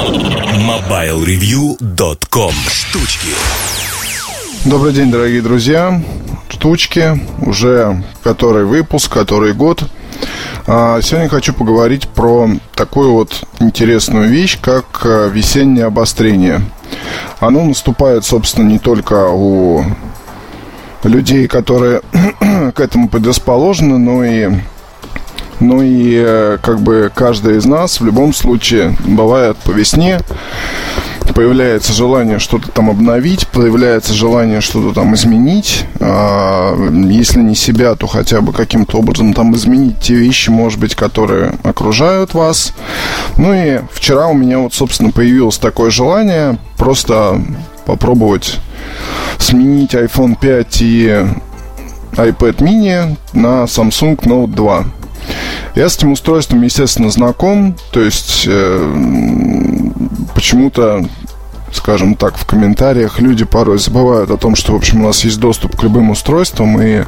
MobileReview.com Штучки Добрый день, дорогие друзья. Штучки. Уже который выпуск, который год. А сегодня хочу поговорить про такую вот интересную вещь, как э, весеннее обострение. Оно наступает, собственно, не только у людей, которые к этому предрасположены, но и ну и э, как бы каждый из нас в любом случае бывает по весне появляется желание что-то там обновить, появляется желание что-то там изменить. А, если не себя, то хотя бы каким-то образом там изменить те вещи, может быть, которые окружают вас. Ну и вчера у меня вот, собственно, появилось такое желание просто попробовать сменить iPhone 5 и iPad mini на Samsung Note 2. Я с этим устройством, естественно, знаком. То есть э, почему-то скажем так, в комментариях люди порой забывают о том, что, в общем, у нас есть доступ к любым устройствам, и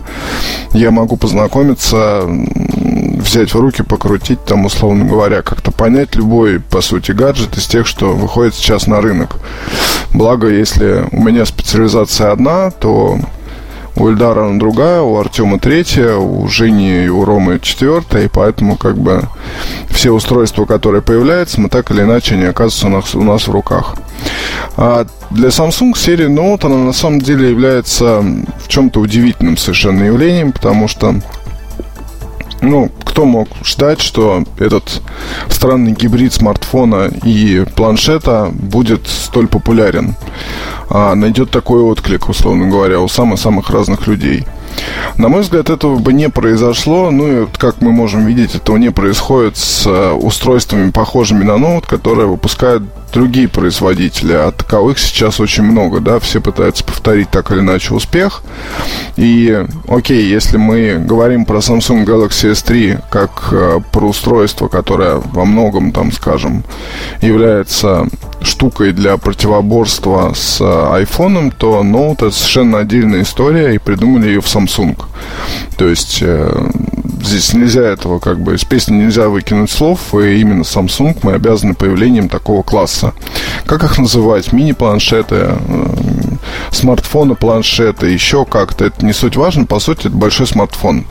я могу познакомиться, взять в руки, покрутить, там, условно говоря, как-то понять любой, по сути, гаджет из тех, что выходит сейчас на рынок. Благо, если у меня специализация одна, то у Эльдара она другая, у Артема третья, у Жени и у Ромы четвертая, и поэтому как бы все устройства, которые появляются, мы так или иначе они оказываются у нас, у нас в руках. А для Samsung серия Note она на самом деле является в чем-то удивительным совершенно явлением, потому что ну, кто мог ждать, что этот странный гибрид смартфона и планшета будет столь популярен? А, найдет такой отклик, условно говоря, у самых-самых разных людей. На мой взгляд, этого бы не произошло. Ну и, как мы можем видеть, этого не происходит с э, устройствами, похожими на ноут, которые выпускают другие производители, а таковых сейчас очень много, да, все пытаются повторить так или иначе успех. И, окей, если мы говорим про Samsung Galaxy S3 как э, про устройство, которое во многом, там, скажем, является штукой для противоборства с э, iPhone, то Note это совершенно отдельная история, и придумали ее в Samsung. То есть э, здесь нельзя этого, как бы, из песни нельзя выкинуть слов, и именно Samsung мы обязаны появлением такого класса. Как их называть? Мини-планшеты, э, смартфоны, планшеты, еще как-то. Это не суть важно, по сути, это большой смартфон.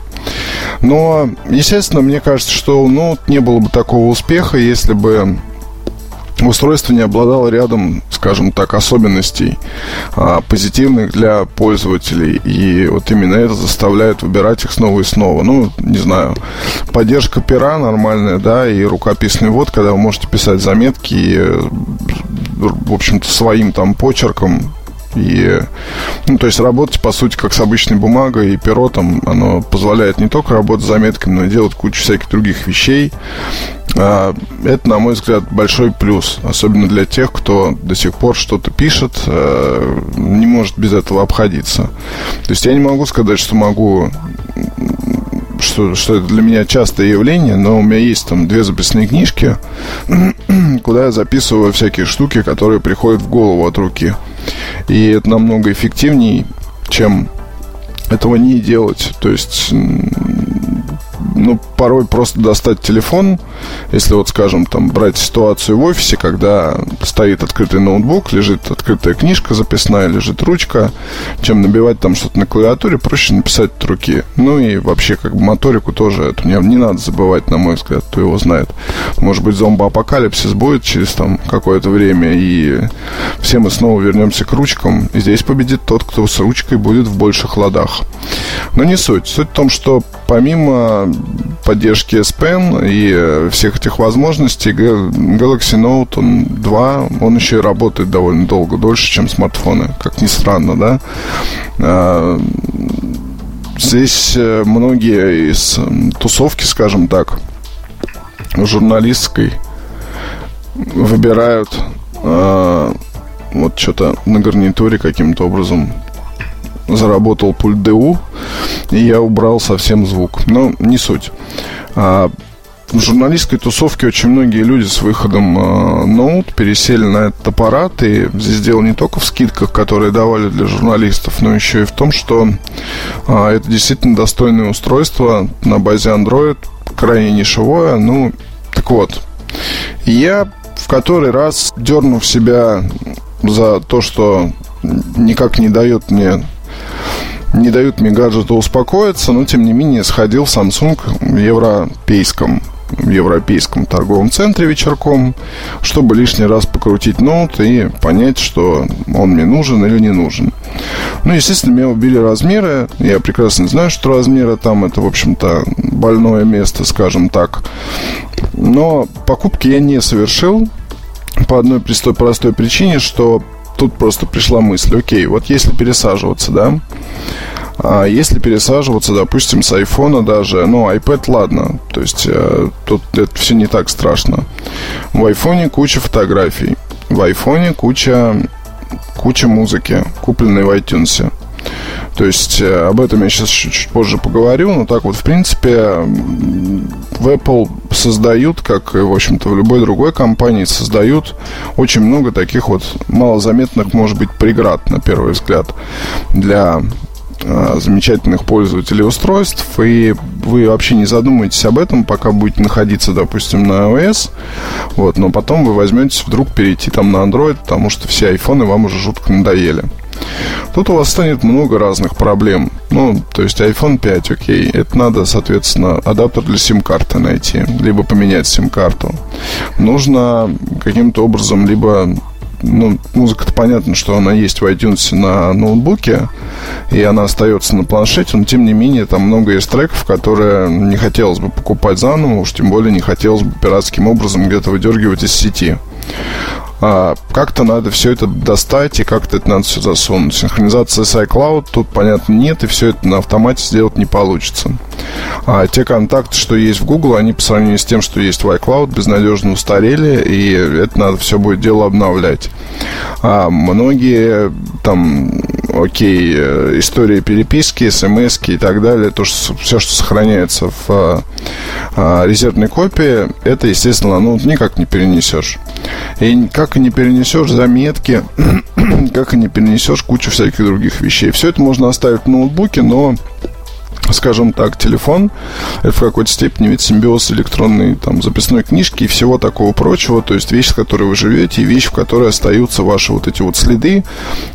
Но, естественно, мне кажется, что ну, не было бы такого успеха, если бы устройство не обладало рядом, скажем так, особенностей а, позитивных для пользователей. И вот именно это заставляет выбирать их снова и снова. Ну, не знаю, поддержка пера нормальная, да, и рукописный ввод, когда вы можете писать заметки, и, в общем-то, своим там почерком и, ну, то есть работать, по сути, как с обычной бумагой и перо, там, оно позволяет не только работать с заметками, но и делать кучу всяких других вещей. А, это, на мой взгляд, большой плюс, особенно для тех, кто до сих пор что-то пишет, а, не может без этого обходиться. То есть я не могу сказать, что могу что, что это для меня частое явление, но у меня есть там две записные книжки, куда я записываю всякие штуки, которые приходят в голову от руки. И это намного эффективнее, чем этого не делать. То есть ну, порой просто достать телефон, если вот, скажем, там, брать ситуацию в офисе, когда стоит открытый ноутбук, лежит открытая книжка записная, лежит ручка, чем набивать там что-то на клавиатуре, проще написать от руки. Ну и вообще, как бы, моторику тоже это не, не надо забывать, на мой взгляд, кто его знает. Может быть, зомбоапокалипсис будет через там какое-то время, и все мы снова вернемся к ручкам, и здесь победит тот, кто с ручкой будет в больших ладах. Но не суть. Суть в том, что помимо поддержки S Pen и э, всех этих возможностей Galaxy Note он 2, он еще и работает довольно долго, дольше, чем смартфоны, как ни странно, да. А, здесь э, многие из тусовки, скажем так, журналистской выбирают э, вот что-то на гарнитуре каким-то образом заработал пульт DU, и я убрал совсем звук. Но не суть. А, в журналистской тусовке очень многие люди с выходом э, ноут пересели на этот аппарат. И здесь дело не только в скидках, которые давали для журналистов, но еще и в том, что э, это действительно достойное устройство на базе Android, крайне нишевое. Ну, так вот, я в который раз, дернув себя за то, что никак не дает мне не дают мне гаджету успокоиться, но тем не менее сходил в Samsung в европейском в европейском торговом центре вечерком, чтобы лишний раз покрутить ноут и понять, что он мне нужен или не нужен. Ну, естественно, меня убили размеры. Я прекрасно знаю, что размеры там это, в общем-то, больное место, скажем так. Но покупки я не совершил по одной простой, простой причине, что тут просто пришла мысль, окей, вот если пересаживаться, да, а если пересаживаться, допустим, с айфона даже, ну, iPad, ладно, то есть э, тут это все не так страшно. В айфоне куча фотографий, в айфоне куча, куча музыки, купленной в iTunes. То есть э, об этом я сейчас чуть-чуть позже поговорю, но так вот, в принципе, в Apple создают, как и, в общем-то, в любой другой компании, создают очень много таких вот малозаметных, может быть, преград, на первый взгляд, для замечательных пользователей устройств, и вы вообще не задумаетесь об этом, пока будете находиться, допустим, на iOS, вот, но потом вы возьметесь вдруг перейти там на Android, потому что все айфоны вам уже жутко надоели. Тут у вас станет много разных проблем. Ну, то есть iPhone 5, окей. Это надо, соответственно, адаптер для сим-карты найти, либо поменять сим-карту. Нужно каким-то образом либо ну, музыка-то понятно, что она есть в iTunes на ноутбуке, и она остается на планшете, но тем не менее там много есть треков, которые не хотелось бы покупать заново, уж тем более не хотелось бы пиратским образом где-то выдергивать из сети а, как-то надо все это достать и как-то это надо все засунуть. Синхронизация с iCloud тут, понятно, нет, и все это на автомате сделать не получится. А те контакты, что есть в Google, они по сравнению с тем, что есть в iCloud, безнадежно устарели, и это надо все будет дело обновлять. А многие там, окей, э, истории переписки, смс и так далее, то, что, все, что сохраняется в а, резервной копии, это, естественно, ну, никак не перенесешь. И как и не перенесешь заметки, как и не перенесешь кучу всяких других вещей. Все это можно оставить в ноутбуке, но скажем так, телефон, это в какой-то степени ведь симбиоз электронной там, записной книжки и всего такого прочего, то есть вещь, с которой вы живете, и вещь, в которой остаются ваши вот эти вот следы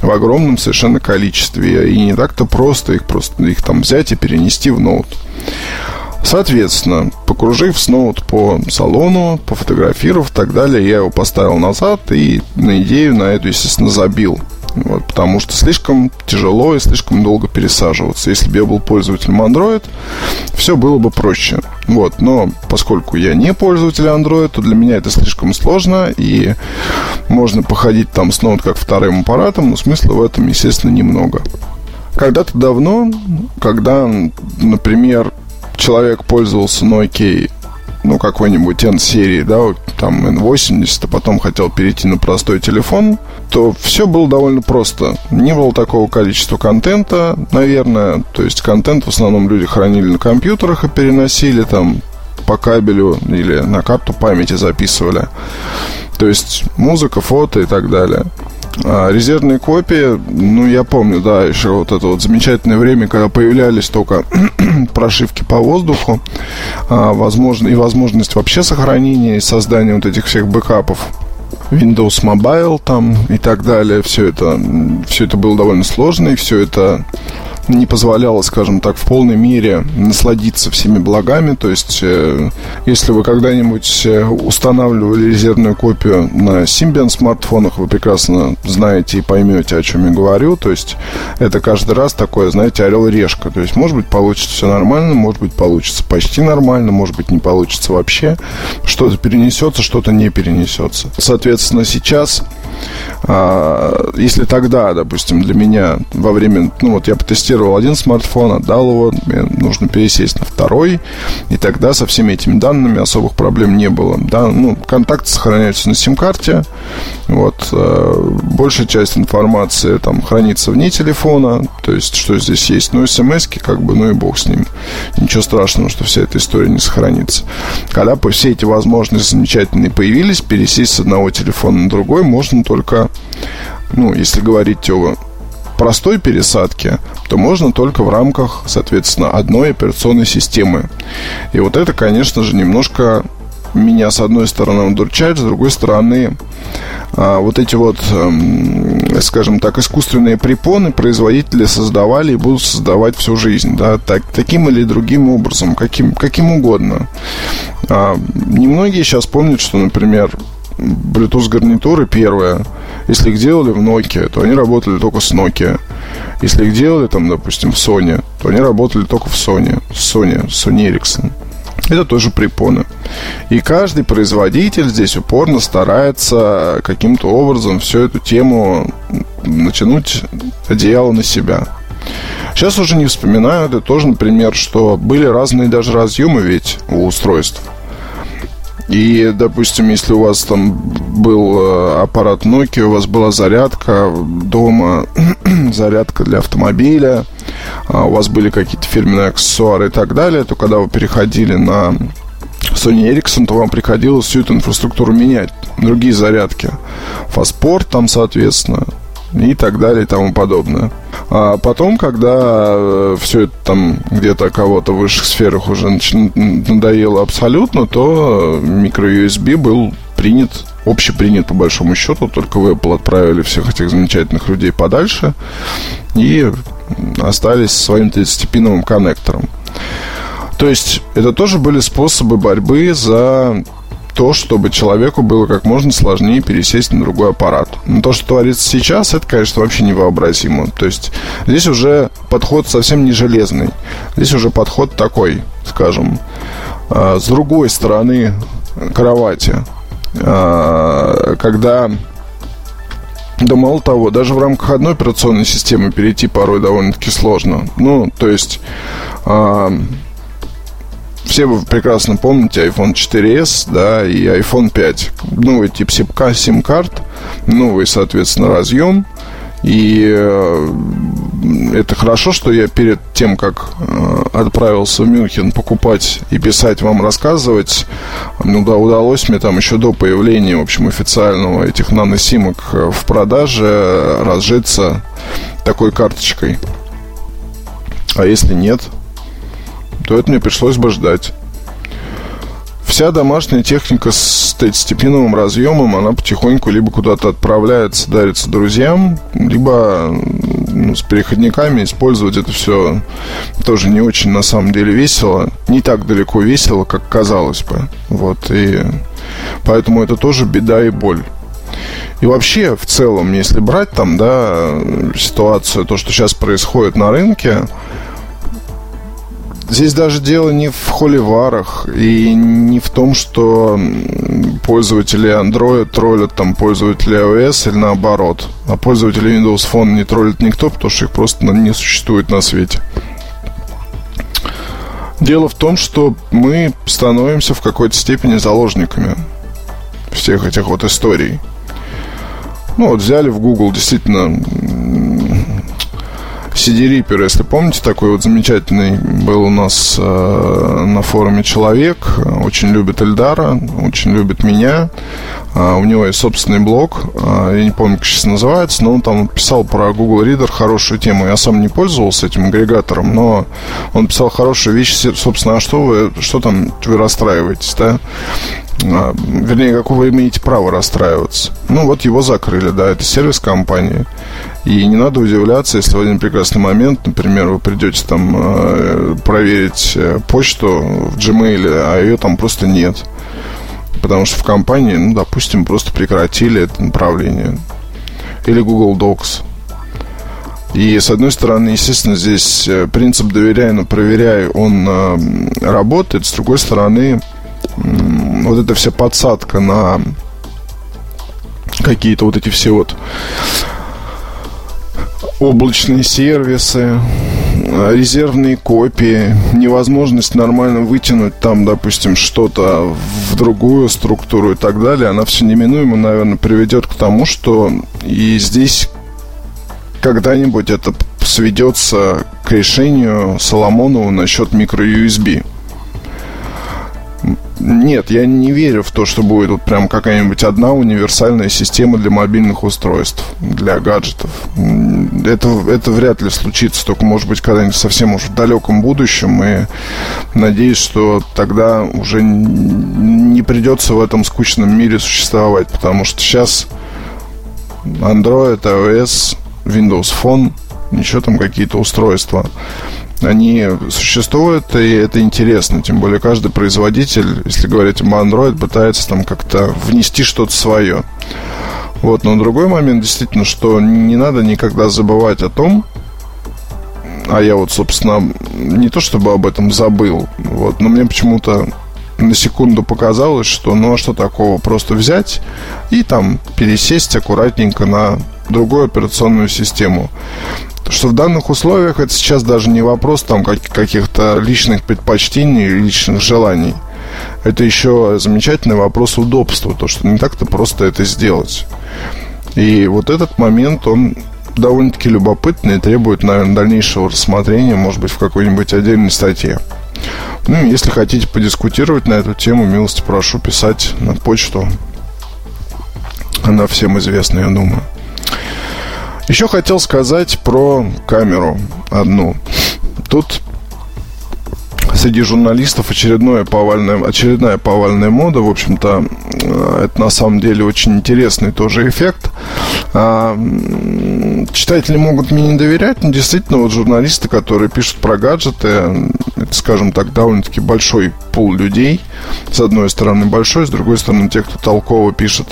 в огромном совершенно количестве, и не так-то просто их просто их там взять и перенести в ноут. Соответственно, покружив снова по салону, пофотографировав и так далее, я его поставил назад и на идею на эту, естественно, забил. Вот, потому что слишком тяжело и слишком долго пересаживаться. Если бы я был пользователем Android, все было бы проще. Вот, но поскольку я не пользователь Android, то для меня это слишком сложно, и можно походить там снова как вторым аппаратом, но смысла в этом, естественно, немного. Когда-то давно, когда, например, человек пользовался Nokia, ну, какой-нибудь N-серии, да, там N80, а потом хотел перейти на простой телефон, то все было довольно просто. Не было такого количества контента, наверное. То есть контент в основном люди хранили на компьютерах и переносили там по кабелю или на карту памяти записывали. То есть музыка, фото и так далее. А резервные копии, ну, я помню, да, еще вот это вот замечательное время, когда появлялись только прошивки по воздуху, а, возможно, и возможность вообще сохранения и создания вот этих всех бэкапов. Windows Mobile там и так далее, все это, все это было довольно сложно, и все это не позволяло, скажем так, в полной мере насладиться всеми благами. То есть, э, если вы когда-нибудь э, устанавливали резервную копию на Symbian смартфонах, вы прекрасно знаете и поймете, о чем я говорю. То есть, это каждый раз такое, знаете, орел-решка. То есть, может быть, получится все нормально, может быть, получится почти нормально, может быть, не получится вообще. Что-то перенесется, что-то не перенесется. Соответственно, сейчас а, если тогда, допустим, для меня во время, ну вот я потестировал один смартфон, отдал его, мне нужно пересесть на второй, и тогда со всеми этими данными особых проблем не было. Да, ну, контакты сохраняются на сим-карте, вот, э, большая часть информации там хранится вне телефона, то есть, что здесь есть, ну, смс как бы, ну и бог с ним. Ничего страшного, что вся эта история не сохранится. Когда все эти возможности замечательные появились, пересесть с одного телефона на другой можно только, ну, если говорить о простой пересадке, то можно только в рамках, соответственно, одной операционной системы. И вот это, конечно же, немножко меня с одной стороны удручает, с другой стороны а, вот эти вот, эм, скажем так, искусственные препоны производители создавали и будут создавать всю жизнь, да, так, таким или другим образом, каким, каким угодно. А, немногие сейчас помнят, что, например, Bluetooth гарнитуры первые, если их делали в Nokia, то они работали только с Nokia. Если их делали там, допустим, в Sony, то они работали только в Sony, Sony, Sony Ericsson. Это тоже препоны. И каждый производитель здесь упорно старается каким-то образом всю эту тему натянуть одеяло на себя. Сейчас уже не вспоминаю, это тоже, например, что были разные даже разъемы ведь у устройств. И, допустим, если у вас там был э, аппарат Nokia, у вас была зарядка дома, зарядка для автомобиля, а у вас были какие-то фирменные аксессуары и так далее, то когда вы переходили на Sony Ericsson, то вам приходилось всю эту инфраструктуру менять. Другие зарядки. Фаспорт там, соответственно, и так далее и тому подобное. А потом, когда э, все это там где-то кого-то в высших сферах уже надоело абсолютно, то микро-USB был принят, общепринят по большому счету, только в Apple отправили всех этих замечательных людей подальше и остались своим 30-пиновым коннектором. То есть это тоже были способы борьбы за то, чтобы человеку было как можно сложнее пересесть на другой аппарат. Но то, что творится сейчас, это, конечно, вообще невообразимо. То есть здесь уже подход совсем не железный. Здесь уже подход такой, скажем, а, с другой стороны кровати. А, когда да мало того, даже в рамках одной операционной системы перейти порой довольно-таки сложно. Ну, то есть а, все вы прекрасно помните iPhone 4s, да, и iPhone 5. Новый тип сим-карт, новый, соответственно, разъем. И э, это хорошо, что я перед тем, как э, отправился в Мюнхен покупать и писать вам, рассказывать, ну да, удалось мне там еще до появления, в общем, официального этих наносимок э, в продаже разжиться такой карточкой. А если нет, то это мне пришлось бы ждать. Вся домашняя техника с 30-пиновым разъемом, она потихоньку либо куда-то отправляется, дарится друзьям, либо ну, с переходниками использовать это все тоже не очень на самом деле весело. Не так далеко весело, как казалось бы. Вот, и поэтому это тоже беда и боль. И вообще, в целом, если брать там, да, ситуацию, то, что сейчас происходит на рынке, Здесь даже дело не в холиварах и не в том, что пользователи Android троллят там пользователи iOS или наоборот. А пользователи Windows Phone не троллит никто, потому что их просто не существует на свете. Дело в том, что мы становимся в какой-то степени заложниками всех этих вот историй. Ну вот взяли в Google действительно CD Reaper, если помните, такой вот замечательный был у нас э, на форуме человек, очень любит Эльдара, очень любит меня. Э, у него есть собственный блог, э, я не помню, как сейчас называется, но он там писал про Google Reader хорошую тему. Я сам не пользовался этим агрегатором, но он писал хорошие вещи, собственно, а что вы, что там вы расстраиваетесь, да? А, вернее, как вы имеете право расстраиваться. Ну, вот его закрыли, да, это сервис компании. И не надо удивляться, если в один прекрасный момент, например, вы придете там э, проверить э, почту в Gmail, а ее там просто нет. Потому что в компании, ну, допустим, просто прекратили это направление. Или Google Docs. И, с одной стороны, естественно, здесь э, принцип «доверяй, но проверяй», он работает. С другой стороны, вот эта вся подсадка на какие-то вот эти все вот облачные сервисы, резервные копии, невозможность нормально вытянуть там, допустим, что-то в другую структуру и так далее, она все неминуемо, наверное, приведет к тому, что и здесь когда-нибудь это сведется к решению Соломонова насчет микро-USB. Нет, я не верю в то, что будет вот прям какая-нибудь одна универсальная система для мобильных устройств, для гаджетов. Это, это вряд ли случится, только, может быть, когда-нибудь совсем уже в далеком будущем. И надеюсь, что тогда уже не придется в этом скучном мире существовать, потому что сейчас Android, iOS, Windows Phone, еще там какие-то устройства они существуют, и это интересно. Тем более каждый производитель, если говорить об Android, пытается там как-то внести что-то свое. Вот, но другой момент действительно, что не надо никогда забывать о том, а я вот, собственно, не то чтобы об этом забыл, вот, но мне почему-то на секунду показалось, что ну а что такого, просто взять и там пересесть аккуратненько на другую операционную систему что в данных условиях это сейчас даже не вопрос там как, каких-то личных предпочтений, личных желаний. Это еще замечательный вопрос удобства, то, что не так-то просто это сделать. И вот этот момент, он довольно-таки любопытный и требует, наверное, дальнейшего рассмотрения, может быть, в какой-нибудь отдельной статье. Ну, если хотите подискутировать на эту тему, милости прошу писать на почту. Она всем известна, я думаю. Еще хотел сказать про камеру одну. Тут среди журналистов очередное повальное, очередная повальная мода. В общем-то, э, это на самом деле очень интересный тоже эффект. А, читатели могут мне не доверять, но действительно вот журналисты, которые пишут про гаджеты, это, скажем так, довольно-таки большой пул людей. С одной стороны большой, с другой стороны те, кто толково пишет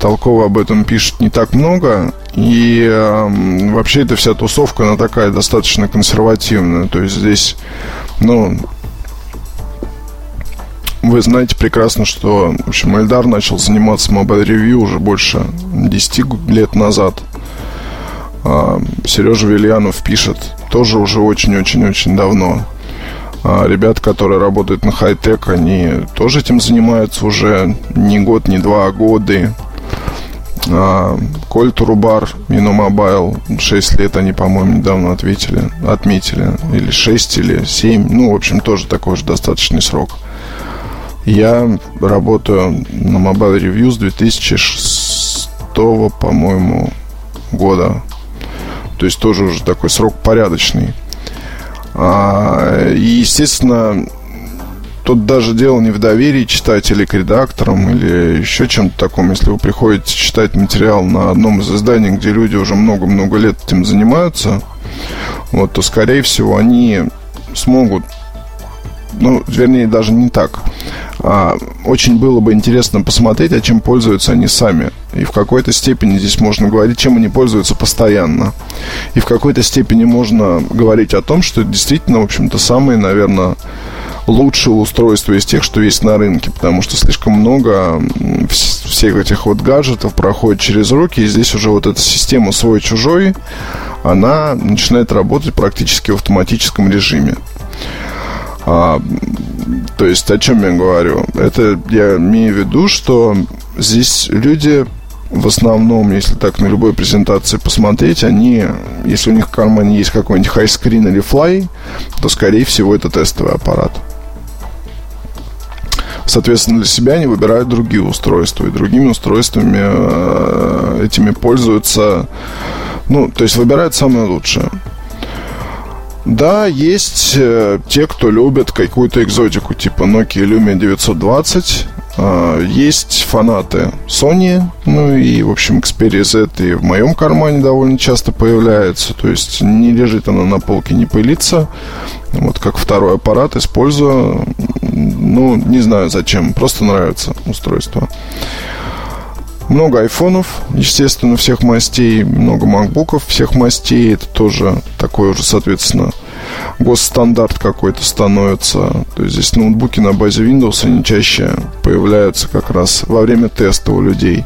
толково об этом пишет не так много. И э, вообще эта вся тусовка, она такая достаточно консервативная. То есть здесь, ну, вы знаете прекрасно, что, в общем, Эльдар начал заниматься Mobile Review уже больше 10 лет назад. А Сережа Вильянов пишет тоже уже очень-очень-очень давно. А ребята, которые работают на хай-тек, они тоже этим занимаются уже не год, не два, а годы. А, Коль Турубар, и Nomobile, 6 лет они, по-моему, недавно ответили, отметили. Или 6, или 7. Ну, в общем, тоже такой же достаточный срок. Я работаю на Mobile Review с 2006, по-моему, года. То есть тоже уже такой срок порядочный. А, и, естественно, тут даже дело не в доверии читателей к редакторам или еще чем-то таком. Если вы приходите читать материал на одном из изданий, где люди уже много-много лет этим занимаются, вот, то, скорее всего, они смогут ну, вернее, даже не так. А, очень было бы интересно посмотреть, а чем пользуются они сами. И в какой-то степени здесь можно говорить, чем они пользуются постоянно. И в какой-то степени можно говорить о том, что это действительно, в общем-то, самые, наверное, лучшее устройство из тех, что есть на рынке, потому что слишком много всех этих вот гаджетов проходит через руки, и здесь уже вот эта система свой-чужой, она начинает работать практически в автоматическом режиме. А, то есть о чем я говорю? Это я имею в виду, что здесь люди в основном, если так на любой презентации посмотреть, они, если у них в кармане есть какой-нибудь хайскрин или флай, то, скорее всего, это тестовый аппарат. Соответственно, для себя они выбирают другие устройства, и другими устройствами э, этими пользуются, ну, то есть выбирают самое лучшее. Да, есть э, те, кто любит какую-то экзотику, типа Nokia Lumia 920. Э, есть фанаты Sony, ну и, в общем, Xperia Z и в моем кармане довольно часто появляется. То есть не лежит она на полке, не пылится. Вот как второй аппарат использую. Ну, не знаю зачем, просто нравится устройство. Много айфонов, естественно, всех мастей, много макбуков всех мастей. Это тоже такой уже, соответственно, госстандарт какой-то становится. То есть здесь ноутбуки на базе Windows, они чаще появляются как раз во время теста у людей.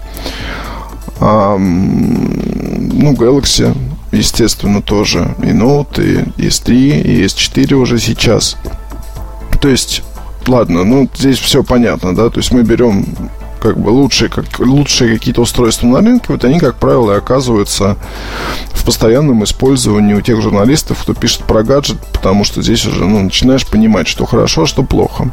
А, ну, Galaxy, естественно, тоже. И Note, и S3, и S4 уже сейчас. То есть, ладно, ну, здесь все понятно, да, то есть мы берем как бы лучшие, как, лучшие какие-то устройства на рынке, вот они, как правило, оказываются в постоянном использовании у тех журналистов, кто пишет про гаджет, потому что здесь уже ну, начинаешь понимать, что хорошо, а что плохо.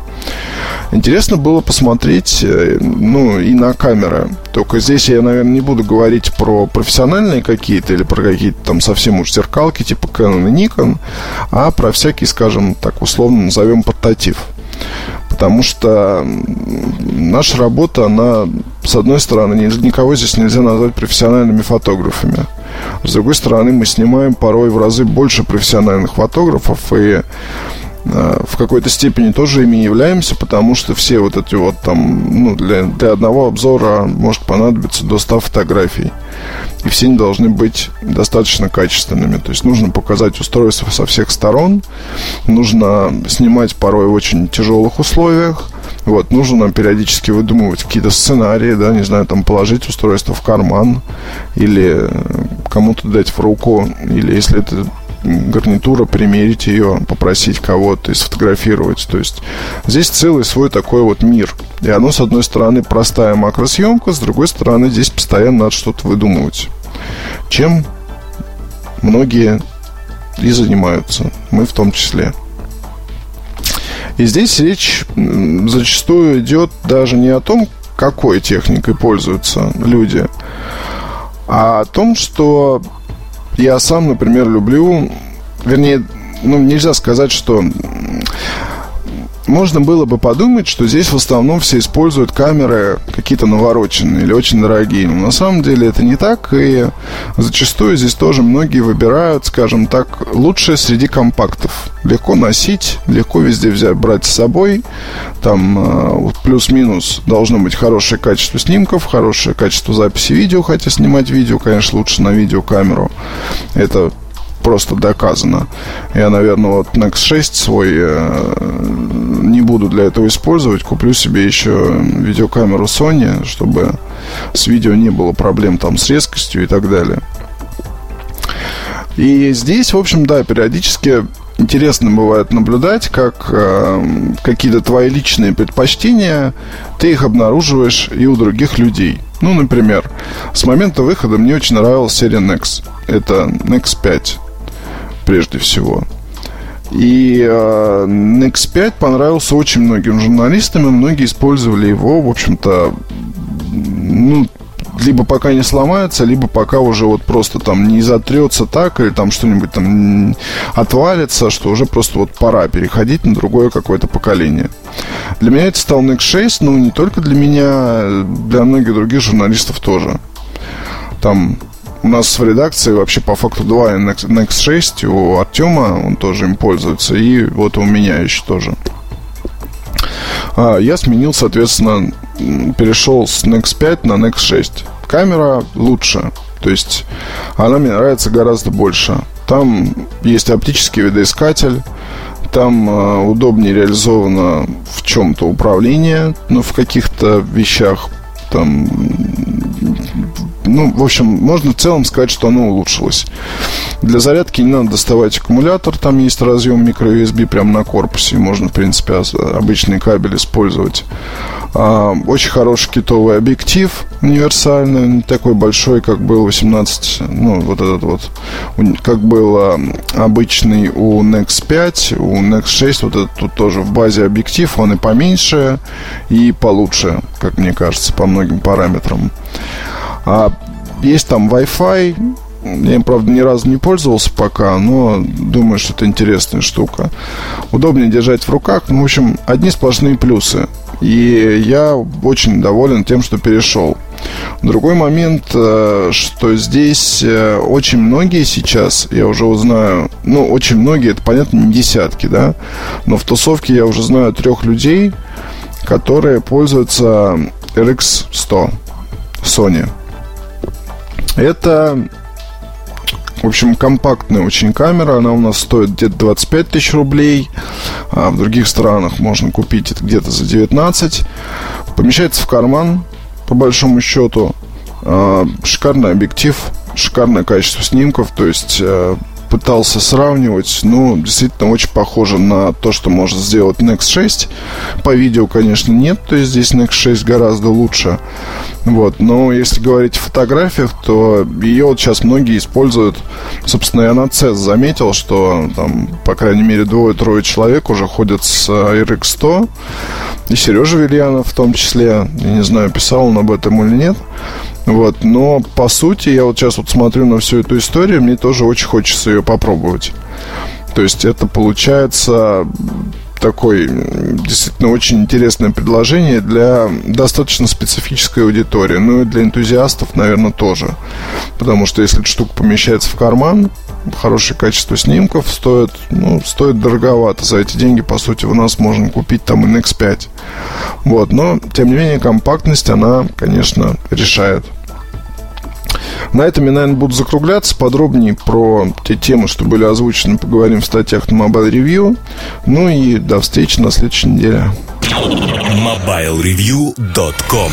Интересно было посмотреть э, ну, и на камеры. Только здесь я, наверное, не буду говорить про профессиональные какие-то или про какие-то там совсем уж зеркалки типа Canon и Nikon, а про всякий, скажем так, условно назовем портатив. Потому что наша работа, она, с одной стороны, никого здесь нельзя назвать профессиональными фотографами. С другой стороны, мы снимаем порой в разы больше профессиональных фотографов, и э, в какой-то степени тоже ими являемся, потому что все вот эти вот там, ну, для, для одного обзора может понадобиться до 100 фотографий. И все они должны быть достаточно качественными. То есть нужно показать устройство со всех сторон, нужно снимать порой в очень тяжелых условиях, вот, нужно нам периодически выдумывать какие-то сценарии, да, не знаю, там положить устройство в карман или кому-то дать в руку, или если это гарнитура, примерить ее, попросить кого-то и сфотографировать. То есть здесь целый свой такой вот мир. И оно, с одной стороны, простая макросъемка, с другой стороны, здесь постоянно надо что-то выдумывать. Чем многие и занимаются. Мы в том числе. И здесь речь зачастую идет даже не о том, какой техникой пользуются люди, а о том, что я сам, например, люблю, вернее, ну, нельзя сказать, что можно было бы подумать, что здесь в основном все используют камеры какие-то навороченные или очень дорогие. Но на самом деле это не так, и зачастую здесь тоже многие выбирают, скажем так, лучшее среди компактов. Легко носить, легко везде взять, брать с собой. Там э, плюс-минус должно быть хорошее качество снимков, хорошее качество записи видео, хотя снимать видео, конечно, лучше на видеокамеру. Это просто доказано. Я, наверное, вот Nex 6 свой э, буду для этого использовать. Куплю себе еще видеокамеру Sony, чтобы с видео не было проблем там с резкостью и так далее. И здесь, в общем, да, периодически интересно бывает наблюдать, как э, какие-то твои личные предпочтения, ты их обнаруживаешь и у других людей. Ну, например, с момента выхода мне очень нравилась серия Nex. Это Nex 5 прежде всего. И э, Nex 5 понравился очень многим журналистам, и многие использовали его, в общем-то, ну, либо пока не сломается, либо пока уже вот просто там не затрется так, или там что-нибудь там отвалится, что уже просто вот пора переходить на другое какое-то поколение. Для меня это стал Nex 6, ну, не только для меня, для многих других журналистов тоже. Там у нас в редакции вообще по факту два Next, Next 6. У Артема он тоже им пользуется. И вот у меня еще тоже. А, я сменил, соответственно, перешел с Next 5 на Next 6. Камера лучше. То есть она мне нравится гораздо больше. Там есть оптический видоискатель. Там э, удобнее реализовано в чем-то управление, но в каких-то вещах там ну, в общем, можно в целом сказать, что оно улучшилось. Для зарядки не надо доставать аккумулятор, там есть разъем microUSB прямо на корпусе, можно, в принципе, обычный кабель использовать. А, очень хороший китовый объектив универсальный, не такой большой, как был 18, ну, вот этот вот, как был а, обычный у Nex 5, у Nex 6, вот этот тут тоже в базе объектив, он и поменьше, и получше, как мне кажется, по многим параметрам. А есть там Wi-Fi. Я им, правда, ни разу не пользовался пока, но думаю, что это интересная штука. Удобнее держать в руках. Ну, в общем, одни сплошные плюсы. И я очень доволен тем, что перешел. Другой момент, э, что здесь э, очень многие сейчас, я уже узнаю, ну, очень многие, это, понятно, не десятки, да, но в тусовке я уже знаю трех людей, которые пользуются RX100 Sony. Это, в общем, компактная очень камера. Она у нас стоит где-то 25 тысяч рублей. А в других странах можно купить это где-то за 19. Помещается в карман, по большому счету. А, шикарный объектив, шикарное качество снимков. То есть, э, пытался сравнивать. Ну, действительно, очень похоже на то, что может сделать Next 6. По видео, конечно, нет, то есть здесь Next 6 гораздо лучше. Вот. Но если говорить о фотографиях, то ее вот сейчас многие используют. Собственно, я на CES заметил, что там, по крайней мере, двое-трое человек уже ходят с RX100. И Сережа Вильянов в том числе. Я не знаю, писал он об этом или нет. Вот, но по сути, я вот сейчас вот смотрю на всю эту историю, мне тоже очень хочется ее попробовать. То есть это получается такое действительно очень интересное предложение для достаточно специфической аудитории. Ну и для энтузиастов, наверное, тоже. Потому что если эта штука помещается в карман, хорошее качество снимков стоит, ну, стоит дороговато. За эти деньги, по сути, у нас можно купить там NX5. Вот, но, тем не менее, компактность, она, конечно, решает. На этом я, наверное, буду закругляться. Подробнее про те темы, что были озвучены, поговорим в статьях на Mobile Review. Ну и до встречи на следующей неделе. MobileReview.com